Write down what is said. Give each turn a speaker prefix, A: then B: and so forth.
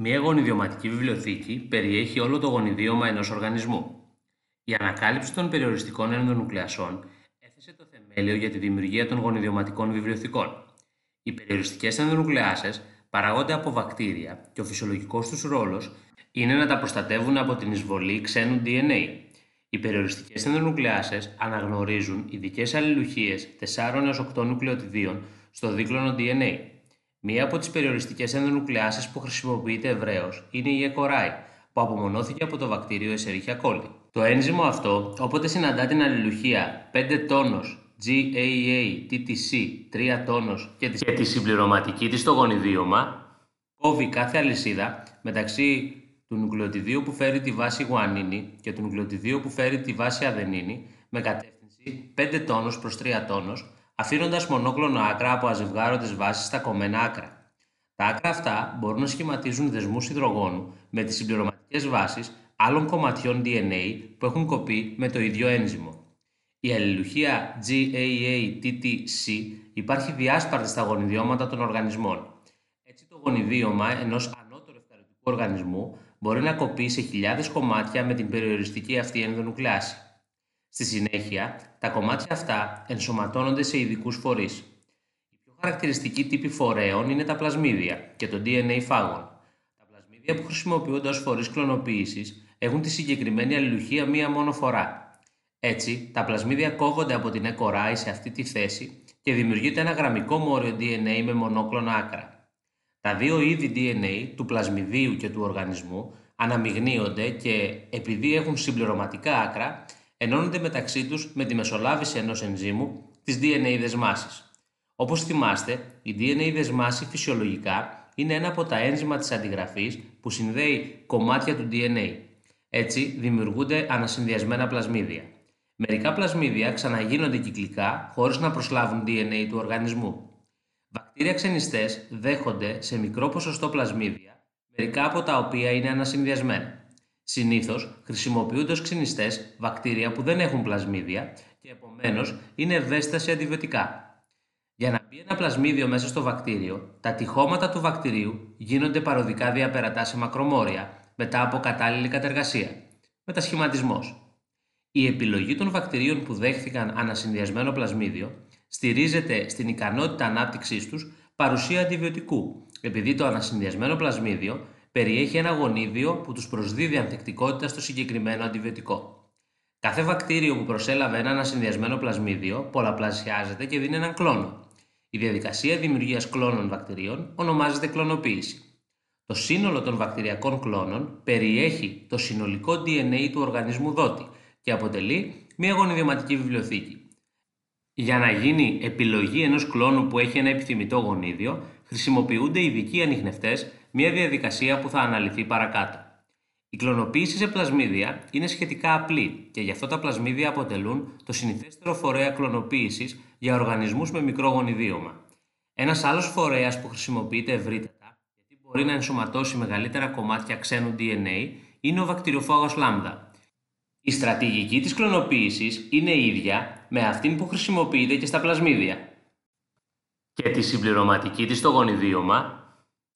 A: Μία γονιδιωματική βιβλιοθήκη περιέχει όλο το γονιδίωμα ενός οργανισμού. Η ανακάλυψη των περιοριστικών ενδονουκλεασών έθεσε το θεμέλιο για τη δημιουργία των γονιδιωματικών βιβλιοθηκών. Οι περιοριστικές ενδονουκλεάσεις παράγονται από βακτήρια και ο φυσιολογικός τους ρόλος είναι να τα προστατεύουν από την εισβολή ξένου DNA. Οι περιοριστικές ενδονουκλεάσεις αναγνωρίζουν ειδικές αλληλουχίες 4 έως 8 νουκλεοτιδίων στο δίκλωνο DNA. Μία από τις περιοριστικές ενδονουκλεάσεις που χρησιμοποιείται ευρέως είναι η E. coli, που απομονώθηκε από το βακτήριο Escherichia coli. Το ένζυμο αυτό, όποτε συναντά την αλληλουχία 5 τόνος GAA TTC 3 τόνος και τη συμπληρωματική της στο γονιδίωμα, κόβει κάθε αλυσίδα μεταξύ του νουκλεοτιδίου που φέρει τη βάση γουανίνη και του νουκλεοτιδίου που φέρει τη βάση αδενίνη με κατεύθυνση 5 τόνους προς 3 τόνος αφήνοντας μονόκλονο άκρα από αζευγάρωτε βάσεις στα κομμένα άκρα. Τα άκρα αυτά μπορούν να σχηματίζουν δεσμούς υδρογόνου με τις συμπληρωματικές βάσεις άλλων κομματιών DNA που έχουν κοπεί με το ίδιο ένζυμο. Η αλληλουχία GAA-TTC υπάρχει διάσπαρτη στα γονιδιώματα των οργανισμών. Έτσι, το γονιδίωμα ενός ανώτερου ευθαρωτικού οργανισμού μπορεί να κοπεί σε χιλιάδες κομμάτια με την περιοριστική αυτή ενδονουκλεάση. Στη συνέχεια, τα κομμάτια αυτά ενσωματώνονται σε ειδικούς φορείς. Οι πιο χαρακτηριστικοί τύποι φορέων είναι τα πλασμίδια και το DNA φάγων. Τα πλασμίδια που χρησιμοποιούνται ως φορείς κλωνοποίησης έχουν τη συγκεκριμένη αλληλουχία μία μόνο φορά. Έτσι, τα πλασμίδια κόβονται από την εκοράη σε αυτή τη θέση και δημιουργείται ένα γραμμικό μόριο DNA με μονόκλωνα άκρα. Τα δύο είδη DNA, του πλασμιδίου και του οργανισμού, αναμειγνύονται και επειδή έχουν συμπληρωματικά άκρα, ενώνονται μεταξύ τους με τη μεσολάβηση ενός ενζήμου της DNA δεσμάσης. Όπως θυμάστε, η DNA δεσμάση φυσιολογικά είναι ένα από τα ένζημα της αντιγραφής που συνδέει κομμάτια του DNA. Έτσι, δημιουργούνται ανασυνδυασμένα πλασμίδια. Μερικά πλασμίδια ξαναγίνονται κυκλικά χωρίς να προσλάβουν DNA του οργανισμού. Βακτήρια ξενιστές δέχονται σε μικρό ποσοστό πλασμίδια, μερικά από τα οποία είναι ανασυνδυασμένα. Συνήθως χρησιμοποιούνται ως ξυνιστές βακτήρια που δεν έχουν πλασμίδια και επομένως είναι ευαίσθητα σε αντιβιωτικά. Για να μπει ένα πλασμίδιο μέσα στο βακτήριο, τα τυχώματα του βακτηρίου γίνονται παροδικά διαπερατά σε μακρομόρια μετά από κατάλληλη κατεργασία. Μετασχηματισμός. Η επιλογή των βακτηρίων που δέχθηκαν ανασυνδυασμένο πλασμίδιο στηρίζεται στην ικανότητα ανάπτυξής τους παρουσία αντιβιωτικού, επειδή το ανασυνδυασμένο πλασμίδιο περιέχει ένα γονίδιο που τους προσδίδει ανθεκτικότητα στο συγκεκριμένο αντιβιωτικό. Κάθε βακτήριο που προσέλαβε ένα ανασυνδυασμένο πλασμίδιο πολλαπλασιάζεται και δίνει έναν κλόνο. Η διαδικασία δημιουργίας κλώνων βακτηρίων ονομάζεται κλωνοποίηση. Το σύνολο των βακτηριακών κλώνων περιέχει το συνολικό DNA του οργανισμού δότη και αποτελεί μια γονιδιωματική βιβλιοθήκη. Για να γίνει επιλογή ενός κλόνου που έχει ένα επιθυμητό γονίδιο, χρησιμοποιούνται ειδικοί ανιχνευτές μια διαδικασία που θα αναλυθεί παρακάτω. Η κλωνοποίηση σε πλασμίδια είναι σχετικά απλή και γι' αυτό τα πλασμίδια αποτελούν το συνηθέστερο φορέα κλωνοποίησης για οργανισμούς με μικρό γονιδίωμα. Ένας άλλος φορέας που χρησιμοποιείται ευρύτατα, γιατί μπορεί να ενσωματώσει μεγαλύτερα κομμάτια ξένου DNA, είναι ο βακτηριοφάγος λάμδα. Η στρατηγική της κλωνοποίησης είναι ίδια με αυτήν που χρησιμοποιείται και στα πλασμίδια. Και τη συμπληρωματική της στο γονιδίωμα